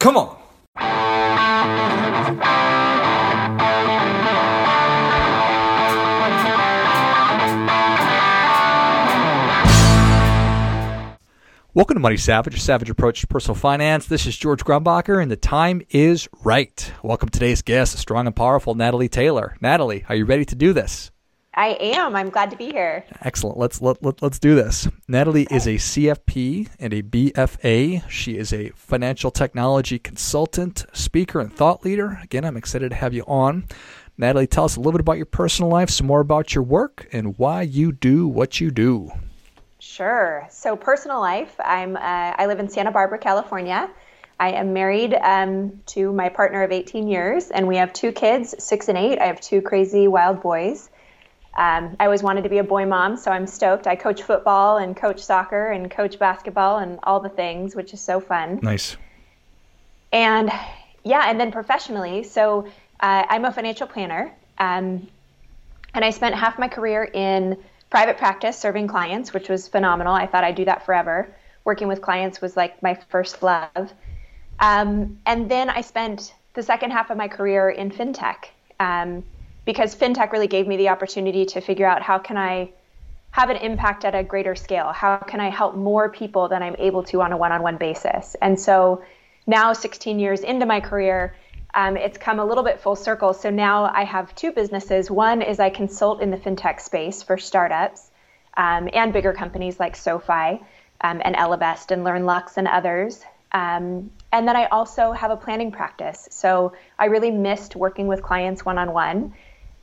Come on. Welcome to Money Savage, a savage approach to personal finance. This is George Grumbles, and the time is right. Welcome today's guest, strong and powerful Natalie Taylor. Natalie, are you ready to do this? I am. I'm glad to be here. Excellent. Let's let, let, let's do this. Natalie is a CFP and a BFA. She is a financial technology consultant, speaker, and thought leader. Again, I'm excited to have you on. Natalie, tell us a little bit about your personal life, some more about your work, and why you do what you do. Sure. So personal life, I'm uh, I live in Santa Barbara, California. I am married um, to my partner of 18 years, and we have two kids, six and eight. I have two crazy wild boys. Um, I always wanted to be a boy mom, so I'm stoked. I coach football and coach soccer and coach basketball and all the things, which is so fun. Nice. And yeah, and then professionally, so uh, I'm a financial planner, um, and I spent half my career in private practice serving clients, which was phenomenal. I thought I'd do that forever. Working with clients was like my first love. Um, and then I spent the second half of my career in fintech um, because fintech really gave me the opportunity to figure out how can I have an impact at a greater scale? How can I help more people than I'm able to on a one-on-one basis? And so now, 16 years into my career, um, it's come a little bit full circle. So now I have two businesses. One is I consult in the fintech space for startups um, and bigger companies like SoFi um, and Ellevest and LearnLux and others. Um, and then I also have a planning practice. So I really missed working with clients one on one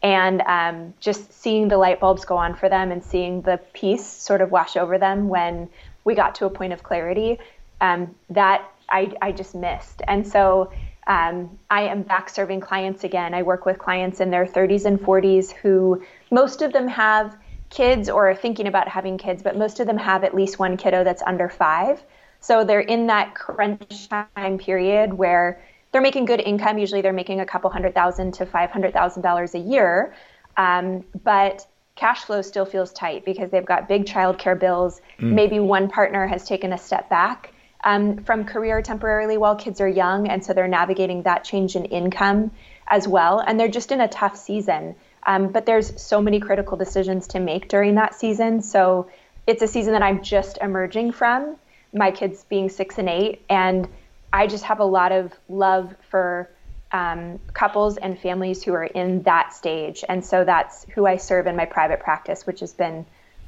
and um, just seeing the light bulbs go on for them and seeing the peace sort of wash over them when we got to a point of clarity um, that I, I just missed. And so um, I am back serving clients again. I work with clients in their 30s and 40s who most of them have kids or are thinking about having kids, but most of them have at least one kiddo that's under five. So they're in that crunch time period where they're making good income. Usually they're making a couple hundred thousand to five hundred thousand dollars a year, um, but cash flow still feels tight because they've got big childcare bills. Mm. Maybe one partner has taken a step back um, from career temporarily while kids are young, and so they're navigating that change in income as well. And they're just in a tough season. Um, but there's so many critical decisions to make during that season. So it's a season that I'm just emerging from. My kids being six and eight, and I just have a lot of love for um, couples and families who are in that stage. And so that's who I serve in my private practice, which has been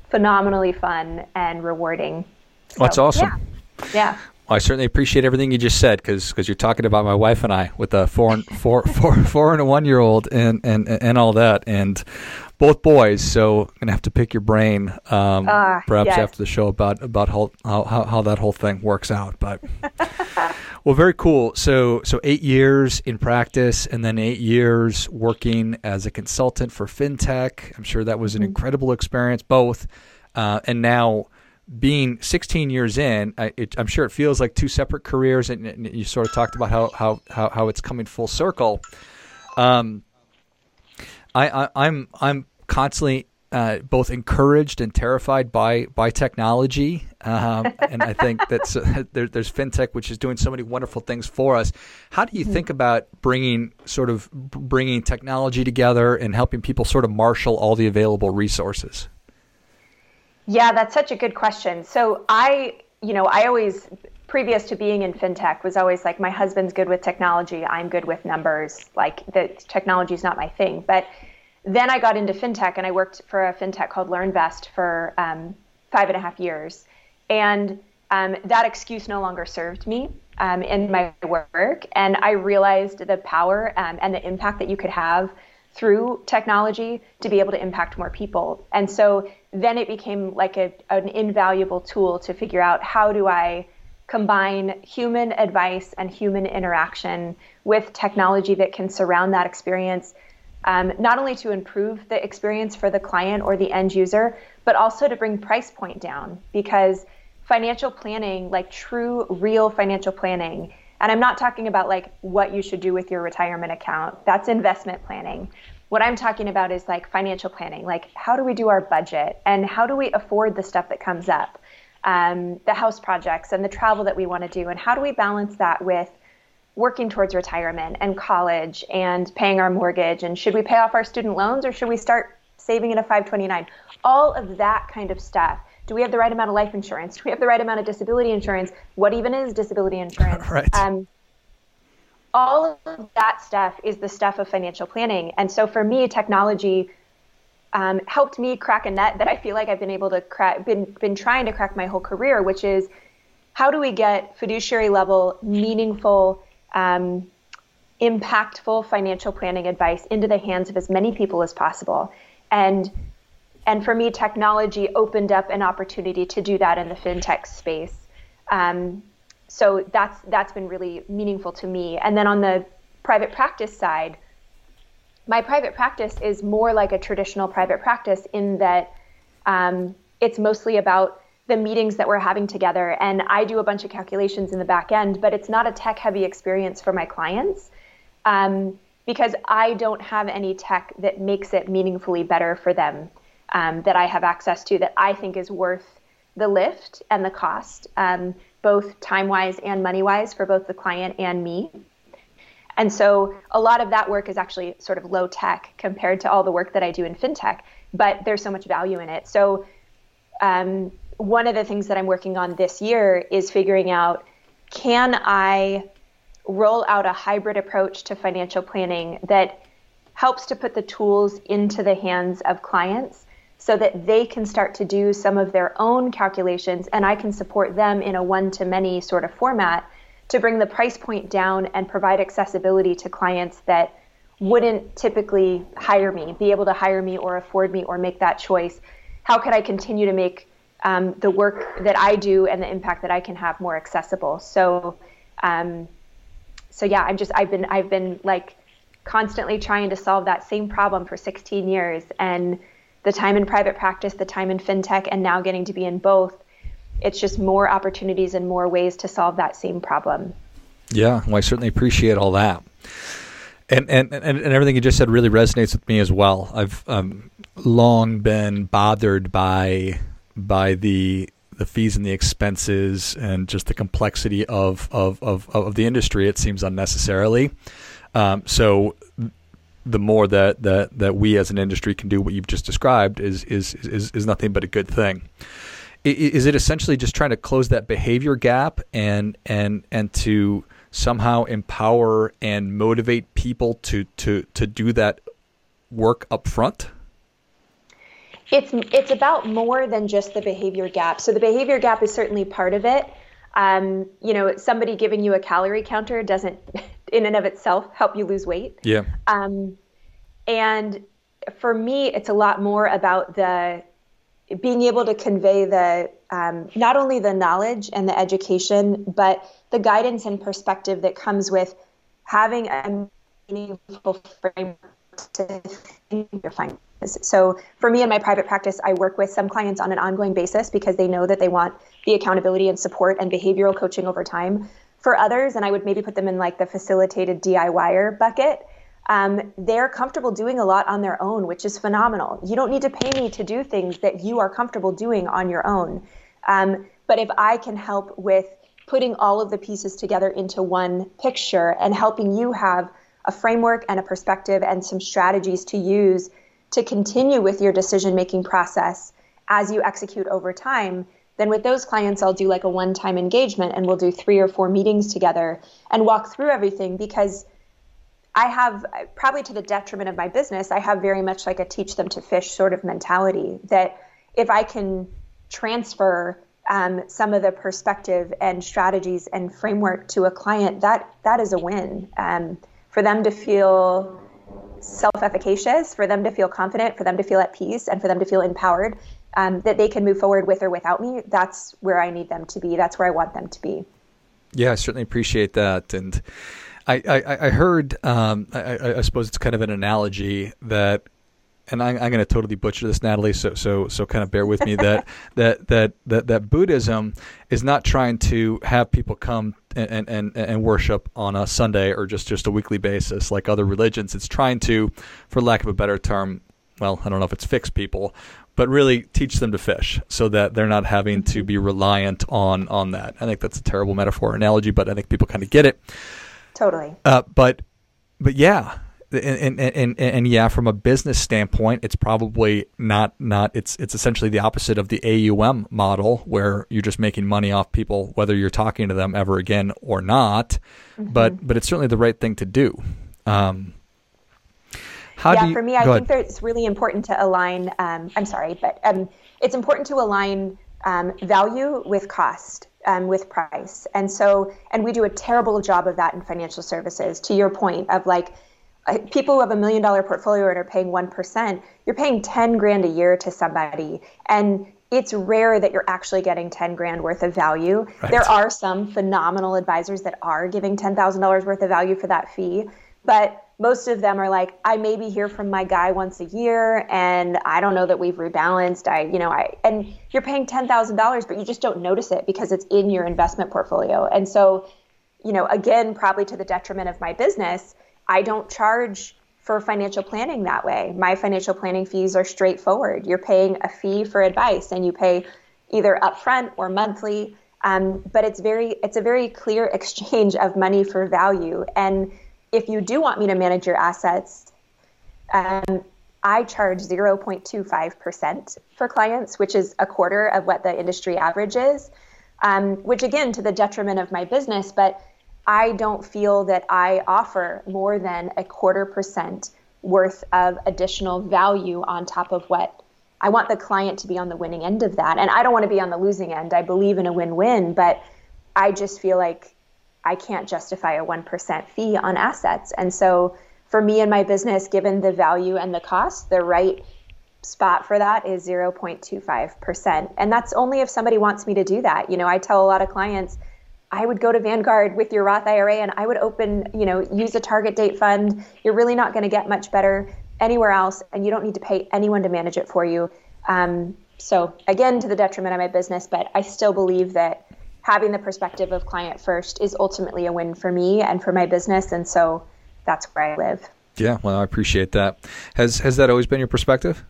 phenomenally fun and rewarding. So, that's awesome. Yeah. Yeah. Well, I certainly appreciate everything you just said because because you're talking about my wife and I with a four and four four four and a one year old and and and all that and both boys. So I'm gonna have to pick your brain um, uh, perhaps yes. after the show about about how, how how that whole thing works out. But well, very cool. So so eight years in practice and then eight years working as a consultant for fintech. I'm sure that was an mm-hmm. incredible experience both, uh, and now being 16 years in, I, am sure it feels like two separate careers, and, and, you sort of talked about how how how, how it's coming full circle. Um, I, I I'm I'm constantly uh, both encouraged and terrified by by technology, um, and I think that's uh, there, there's fintech which is doing so many wonderful things for us. How do you mm-hmm. think about bringing sort of bringing technology together and helping people sort of marshal all the available resources? Yeah, that's such a good question. So I, you know, I always previous to being in fintech was always like my husband's good with technology, I'm good with numbers. Like the technology is not my thing. But then I got into fintech and I worked for a fintech called LearnVest for um, five and a half years, and um, that excuse no longer served me um, in my work. And I realized the power um, and the impact that you could have through technology to be able to impact more people. And so then it became like a, an invaluable tool to figure out how do I combine human advice and human interaction with technology that can surround that experience, um, not only to improve the experience for the client or the end user, but also to bring price point down because financial planning, like true, real financial planning, and I'm not talking about like what you should do with your retirement account. That's investment planning. What I'm talking about is like financial planning, like how do we do our budget? And how do we afford the stuff that comes up, um, the house projects and the travel that we want to do, and how do we balance that with working towards retirement and college and paying our mortgage? And should we pay off our student loans or should we start saving in a 529 all of that kind of stuff do we have the right amount of life insurance? Do we have the right amount of disability insurance? What even is disability insurance? Right. Um, all of that stuff is the stuff of financial planning. And so for me technology um, helped me crack a nut that I feel like I've been able to crack, been been trying to crack my whole career, which is how do we get fiduciary level, meaningful, um, impactful financial planning advice into the hands of as many people as possible, and and for me, technology opened up an opportunity to do that in the fintech space. Um, so that's that's been really meaningful to me. And then on the private practice side my private practice is more like a traditional private practice in that um, it's mostly about the meetings that we're having together. And I do a bunch of calculations in the back end, but it's not a tech heavy experience for my clients um, because I don't have any tech that makes it meaningfully better for them um, that I have access to that I think is worth the lift and the cost, um, both time wise and money wise for both the client and me. And so a lot of that work is actually sort of low tech compared to all the work that I do in fintech, but there's so much value in it. So um, one of the things that I'm working on this year is figuring out can I roll out a hybrid approach to financial planning that helps to put the tools into the hands of clients so that they can start to do some of their own calculations and I can support them in a one to many sort of format to bring the price point down and provide accessibility to clients that wouldn't typically hire me, be able to hire me or afford me or make that choice. How could I continue to make um, the work that I do and the impact that I can have more accessible? So, um, so yeah, I'm just I've been I've been like constantly trying to solve that same problem for 16 years, and the time in private practice, the time in fintech, and now getting to be in both it's just more opportunities and more ways to solve that same problem. Yeah, well, I certainly appreciate all that. And, and, and, and everything you just said really resonates with me as well. I've um, long been bothered by by the the fees and the expenses and just the complexity of of, of, of the industry. It seems unnecessarily. Um, so the more that, that that we as an industry can do what you've just described is is is, is nothing but a good thing is it essentially just trying to close that behavior gap and and and to somehow empower and motivate people to to to do that work up front? It's it's about more than just the behavior gap. So the behavior gap is certainly part of it. Um, you know, somebody giving you a calorie counter doesn't, in and of itself, help you lose weight. Yeah. Um, and for me, it's a lot more about the being able to convey the um, not only the knowledge and the education, but the guidance and perspective that comes with having a meaningful framework to your finances. So for me in my private practice, I work with some clients on an ongoing basis because they know that they want the accountability and support and behavioral coaching over time. For others, and I would maybe put them in like the facilitated DIYer bucket, um, they're comfortable doing a lot on their own, which is phenomenal. You don't need to pay me to do things that you are comfortable doing on your own. Um, but if I can help with putting all of the pieces together into one picture and helping you have a framework and a perspective and some strategies to use to continue with your decision making process as you execute over time, then with those clients, I'll do like a one time engagement and we'll do three or four meetings together and walk through everything because I have probably to the detriment of my business, I have very much like a teach them to fish sort of mentality that if I can transfer um, some of the perspective and strategies and framework to a client, that that is a win. Um, for them to feel self-efficacious, for them to feel confident, for them to feel at peace, and for them to feel empowered, um, that they can move forward with or without me. That's where I need them to be. That's where I want them to be. Yeah, I certainly appreciate that, and I, I, I heard, um, I, I, suppose it's kind of an analogy that, and I, am going to totally butcher this, Natalie. So, so, so kind of bear with me that, that, that, that, that Buddhism is not trying to have people come and, and, and worship on a Sunday or just, just a weekly basis like other religions. It's trying to, for lack of a better term, well, I don't know if it's fix people, but really teach them to fish so that they're not having to be reliant on on that. I think that's a terrible metaphor analogy, but I think people kind of get it. Totally. Uh, but but yeah, and, and, and, and yeah, from a business standpoint, it's probably not not it's it's essentially the opposite of the AUM model where you're just making money off people whether you're talking to them ever again or not. Mm-hmm. But but it's certainly the right thing to do. Um, yeah, you, for me, I think that it's really important to align. Um, I'm sorry, but um, it's important to align um, value with cost. Um, with price. And so, and we do a terrible job of that in financial services. To your point of like, people who have a million dollar portfolio and are paying 1%, you're paying 10 grand a year to somebody. And it's rare that you're actually getting 10 grand worth of value. Right. There are some phenomenal advisors that are giving $10,000 worth of value for that fee, but most of them are like, I maybe hear from my guy once a year and I don't know that we've rebalanced. I, you know, I, and you're paying $10,000, but you just don't notice it because it's in your investment portfolio. And so, you know, again, probably to the detriment of my business, I don't charge for financial planning that way. My financial planning fees are straightforward. You're paying a fee for advice, and you pay either upfront or monthly. Um, but it's very it's a very clear exchange of money for value. And if you do want me to manage your assets, um, I charge 0.25% for clients, which is a quarter of what the industry average is. Um, which again, to the detriment of my business, but I don't feel that I offer more than a quarter percent worth of additional value on top of what I want the client to be on the winning end of that. And I don't want to be on the losing end. I believe in a win win, but I just feel like I can't justify a 1% fee on assets. And so for me and my business, given the value and the cost, the right spot for that is 0.25%. And that's only if somebody wants me to do that. You know, I tell a lot of clients, I would go to Vanguard with your Roth IRA and I would open, you know, use a target date fund. You're really not going to get much better anywhere else, and you don't need to pay anyone to manage it for you. Um, so, again, to the detriment of my business, but I still believe that having the perspective of client first is ultimately a win for me and for my business. And so that's where I live. Yeah, well, I appreciate that. Has has that always been your perspective?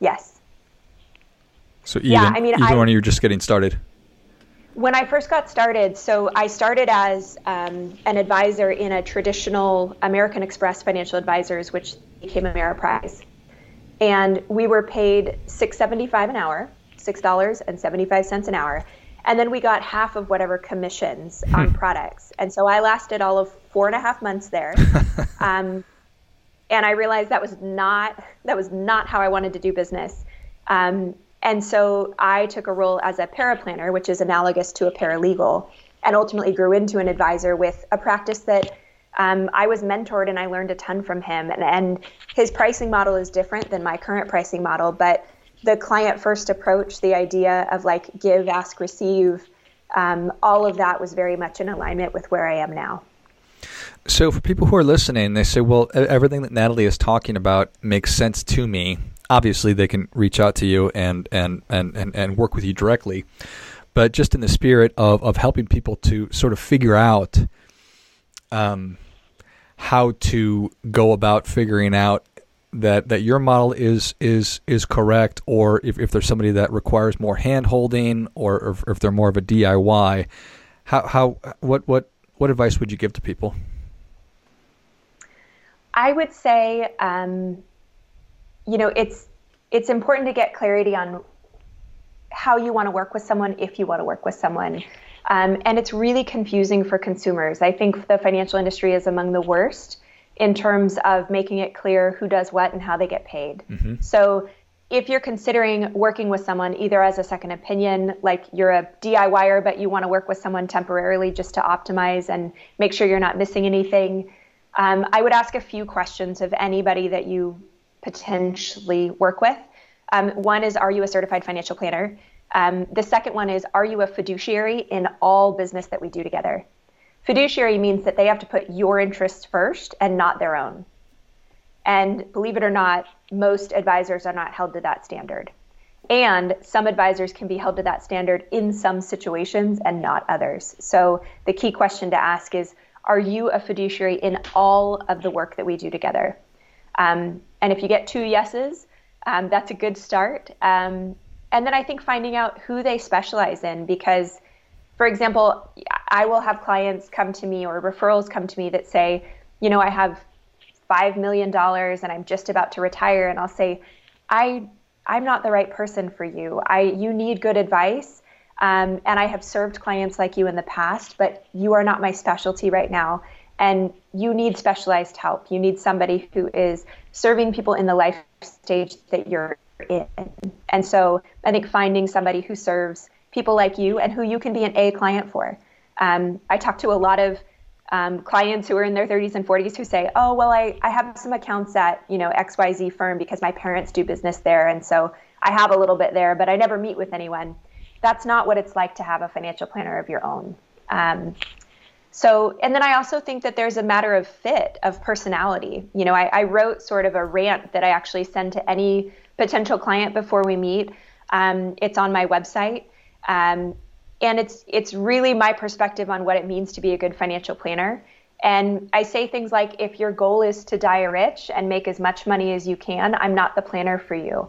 Yes. So even, yeah, I mean, even I, when you're just getting started when I first got started, so I started as um, an advisor in a traditional American Express Financial Advisors, which became Ameriprise, and we were paid six seventy five an hour, six dollars and seventy five cents an hour, and then we got half of whatever commissions on products. And so I lasted all of four and a half months there, um, and I realized that was not that was not how I wanted to do business. Um, and so I took a role as a paraplanner, which is analogous to a paralegal, and ultimately grew into an advisor with a practice that um, I was mentored and I learned a ton from him. And, and his pricing model is different than my current pricing model, but the client first approach, the idea of like give, ask, receive, um, all of that was very much in alignment with where I am now. So, for people who are listening, they say, well, everything that Natalie is talking about makes sense to me obviously they can reach out to you and and and and, and work with you directly but just in the spirit of of helping people to sort of figure out um, how to go about figuring out that that your model is is is correct or if, if there's somebody that requires more hand holding or, or if they're more of a DIY how how what what what advice would you give to people I would say um, you know, it's it's important to get clarity on how you want to work with someone if you want to work with someone. Um, and it's really confusing for consumers. I think the financial industry is among the worst in terms of making it clear who does what and how they get paid. Mm-hmm. So if you're considering working with someone either as a second opinion, like you're a DIYer, but you want to work with someone temporarily just to optimize and make sure you're not missing anything, um, I would ask a few questions of anybody that you potentially work with. Um, one is, are you a certified financial planner? Um, the second one is, are you a fiduciary in all business that we do together? Fiduciary means that they have to put your interests first and not their own. And believe it or not, most advisors are not held to that standard. And some advisors can be held to that standard in some situations and not others. So the key question to ask is Are you a fiduciary in all of the work that we do together? Um, and if you get two yeses, um, that's a good start. Um, and then I think finding out who they specialize in because for example, I will have clients come to me or referrals come to me that say, you know, I have $5 million and I'm just about to retire. And I'll say, I, I'm not the right person for you. I, you need good advice. Um, and I have served clients like you in the past, but you are not my specialty right now. And you need specialized help. You need somebody who is serving people in the life stage that you're in. And so I think finding somebody who serves people like you and who you can be an A client for. Um, I talk to a lot of um, clients who are in their 30s and 40s who say, "Oh, well, I, I have some accounts at you know XYZ firm because my parents do business there, and so I have a little bit there, but I never meet with anyone." That's not what it's like to have a financial planner of your own. Um, so, and then I also think that there's a matter of fit, of personality. You know, I, I wrote sort of a rant that I actually send to any potential client before we meet. Um, it's on my website. Um, and it's it's really my perspective on what it means to be a good financial planner. And I say things like, if your goal is to die rich and make as much money as you can, I'm not the planner for you.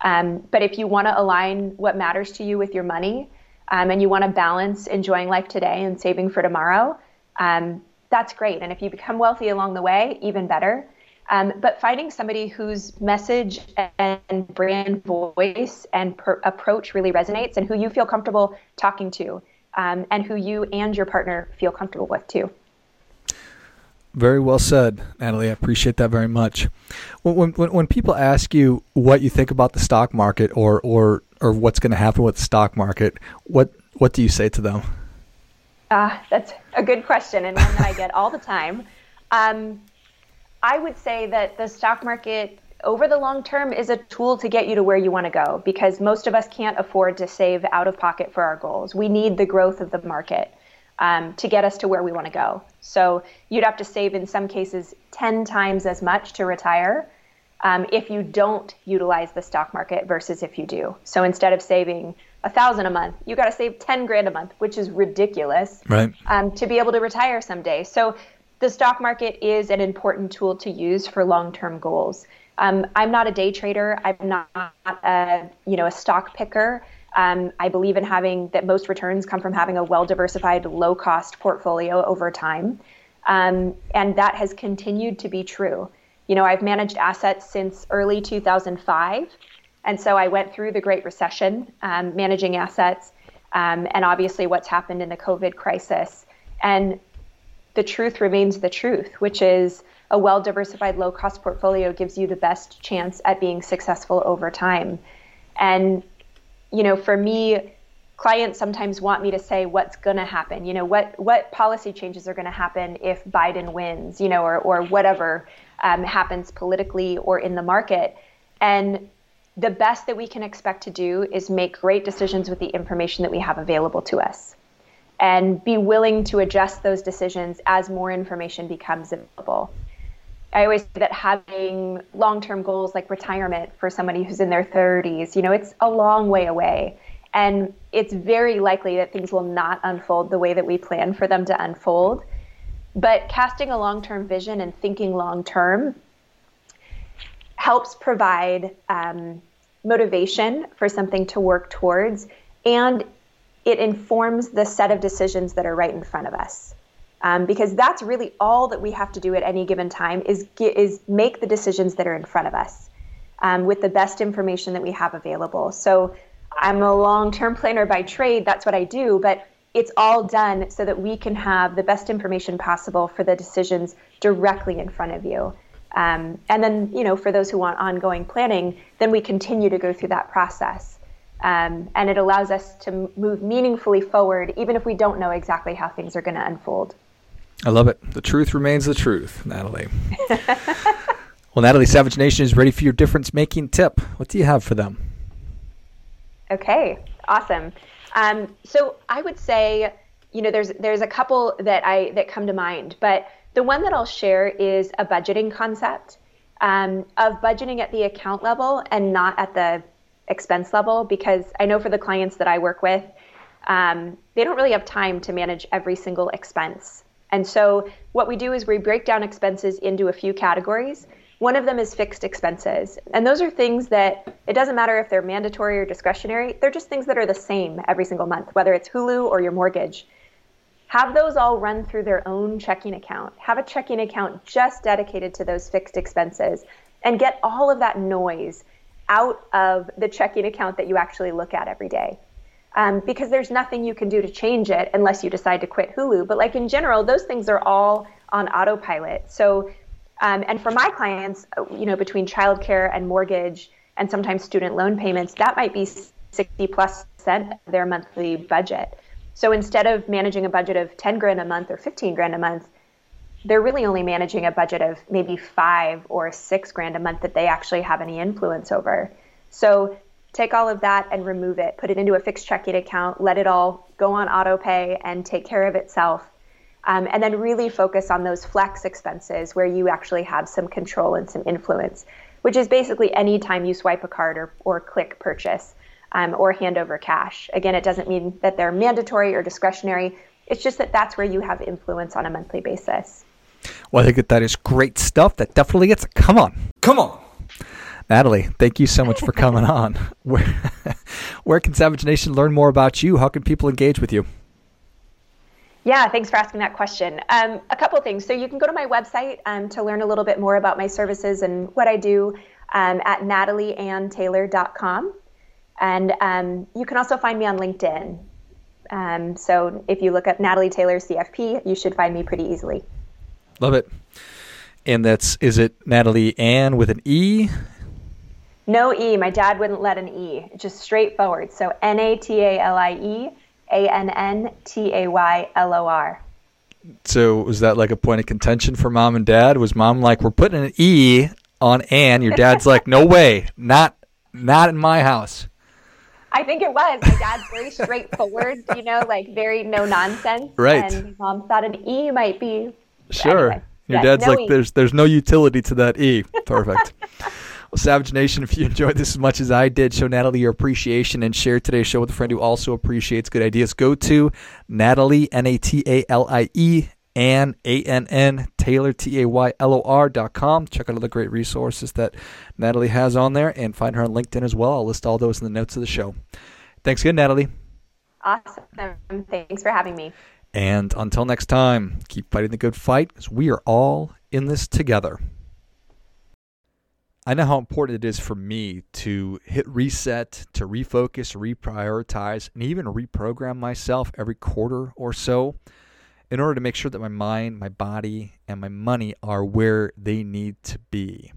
Um, but if you want to align what matters to you with your money, um, and you want to balance enjoying life today and saving for tomorrow, um, that's great. And if you become wealthy along the way, even better. Um, but finding somebody whose message and brand voice and per- approach really resonates and who you feel comfortable talking to um, and who you and your partner feel comfortable with too. Very well said, Natalie. I appreciate that very much. When, when, when people ask you what you think about the stock market or, or, or what's going to happen with the stock market, what, what do you say to them? Uh, that's a good question and one that I get all the time. Um, I would say that the stock market over the long term is a tool to get you to where you want to go because most of us can't afford to save out of pocket for our goals. We need the growth of the market um, to get us to where we want to go. So you'd have to save in some cases 10 times as much to retire um, if you don't utilize the stock market versus if you do. So instead of saving a thousand a month, you got to save 10 grand a month, which is ridiculous right. um, to be able to retire someday. So the stock market is an important tool to use for long-term goals. Um, I'm not a day trader. I'm not a you know a stock picker. Um, I believe in having that most returns come from having a well-diversified, low-cost portfolio over time, um, and that has continued to be true. You know, I've managed assets since early 2005, and so I went through the Great Recession um, managing assets, um, and obviously what's happened in the COVID crisis. And the truth remains the truth, which is a well diversified low cost portfolio gives you the best chance at being successful over time. And, you know, for me, clients sometimes want me to say what's going to happen, you know, what, what policy changes are going to happen if Biden wins, you know, or, or whatever um, happens politically or in the market. And the best that we can expect to do is make great decisions with the information that we have available to us and be willing to adjust those decisions as more information becomes available. I always say that having long term goals like retirement for somebody who's in their 30s, you know, it's a long way away. And it's very likely that things will not unfold the way that we plan for them to unfold. But casting a long term vision and thinking long term helps provide um, motivation for something to work towards and it informs the set of decisions that are right in front of us. Um, because that's really all that we have to do at any given time is is make the decisions that are in front of us um, with the best information that we have available. So I'm a long-term planner by trade. That's what I do, but it's all done so that we can have the best information possible for the decisions directly in front of you. Um, and then, you know, for those who want ongoing planning, then we continue to go through that process. Um, and it allows us to move meaningfully forward, even if we don't know exactly how things are going to unfold. I love it. The truth remains the truth, Natalie. well, Natalie, Savage Nation is ready for your difference making tip. What do you have for them? Okay, awesome. Um, so I would say, you know, there's there's a couple that I that come to mind, but the one that I'll share is a budgeting concept um, of budgeting at the account level and not at the expense level because I know for the clients that I work with, um, they don't really have time to manage every single expense. And so what we do is we break down expenses into a few categories. One of them is fixed expenses. And those are things that it doesn't matter if they're mandatory or discretionary, they're just things that are the same every single month, whether it's Hulu or your mortgage. Have those all run through their own checking account. Have a checking account just dedicated to those fixed expenses and get all of that noise out of the checking account that you actually look at every day. Um, because there's nothing you can do to change it unless you decide to quit Hulu. But like in general, those things are all on autopilot. So um, and for my clients, you know, between childcare and mortgage and sometimes student loan payments, that might be 60 plus percent of their monthly budget. So instead of managing a budget of 10 grand a month or 15 grand a month, they're really only managing a budget of maybe five or six grand a month that they actually have any influence over. So take all of that and remove it, put it into a fixed checking account, let it all go on auto pay and take care of itself um, and then really focus on those flex expenses where you actually have some control and some influence, which is basically any time you swipe a card or, or click purchase um, or hand over cash. Again, it doesn't mean that they're mandatory or discretionary. It's just that that's where you have influence on a monthly basis. Well, I think that that is great stuff. That definitely gets. Come on, come on. Natalie, thank you so much for coming on. Where, where can Savage Nation learn more about you? How can people engage with you? Yeah, thanks for asking that question. Um, a couple things. So you can go to my website um, to learn a little bit more about my services and what I do um, at natalieanntaylor.com. And um, you can also find me on LinkedIn. Um, so if you look up Natalie Taylor CFP, you should find me pretty easily. Love it. And that's, is it Natalie Ann with an E? No E. My dad wouldn't let an E. Just straightforward. So N A T A L I E a N N T A Y L O R. So was that like a point of contention for mom and dad? Was mom like, "We're putting an E on Ann"? Your dad's like, "No way, not not in my house." I think it was. My dad's very straightforward, you know, like very no nonsense. Right. And mom thought an E might be. Sure. Anyway, Your dad's no like, e. "There's there's no utility to that E." Perfect. Well, Savage Nation, if you enjoyed this as much as I did, show Natalie your appreciation and share today's show with a friend who also appreciates good ideas. Go to Natalie, N A T A L I E, and A N N Taylor, T A Y L O R dot com. Check out all the great resources that Natalie has on there and find her on LinkedIn as well. I'll list all those in the notes of the show. Thanks again, Natalie. Awesome. Thanks for having me. And until next time, keep fighting the good fight because we are all in this together. I know how important it is for me to hit reset, to refocus, reprioritize, and even reprogram myself every quarter or so in order to make sure that my mind, my body, and my money are where they need to be.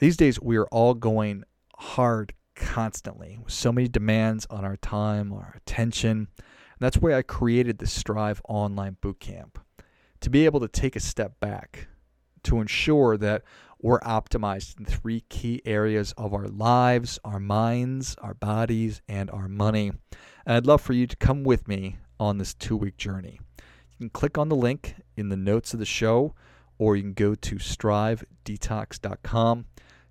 These days, we are all going hard constantly with so many demands on our time, our attention. That's why I created the Strive Online Bootcamp to be able to take a step back to ensure that we're optimized in three key areas of our lives, our minds, our bodies, and our money. And I'd love for you to come with me on this two week journey. You can click on the link in the notes of the show, or you can go to strivedetox.com,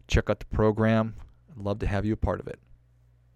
check out the program. I'd love to have you a part of it.